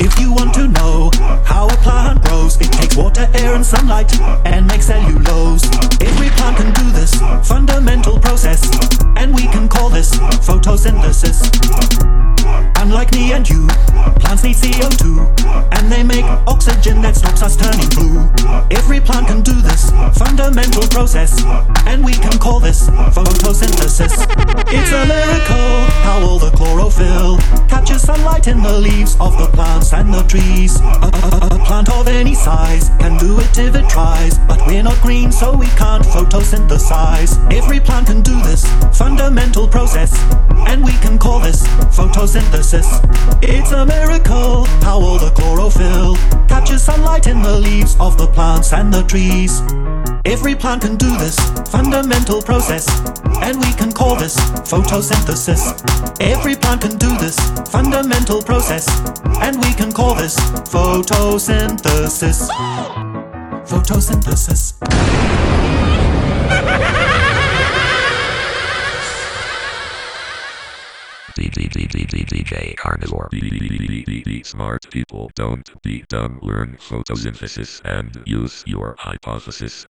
If you want to know how a plant grows, it takes water, air, and sunlight and makes cellulose. Every plant can do this fundamental process, and we can call this photosynthesis. Unlike me and you, plants need CO2, and they make oxygen that stops us turning blue. Every plant can do this fundamental process, and we can call this photosynthesis. It's a sunlight in the leaves of the plants and the trees. A, a- a plant of any size can do it if it tries, but we're not green, so we can't photosynthesize. Every plant can do this fundamental process, and we can call this photosynthesis. It's a miracle how all the chlorophyll catches sunlight in the leaves of the plants and the trees. Every plant can do this fundamental process, and we can call this photosynthesis. Every plant can do this fundamental process, and we can call this photosynthesis. Photosynthesis. DJ Carnivore. Smart people don't be dumb. Learn photosynthesis and use your hypothesis.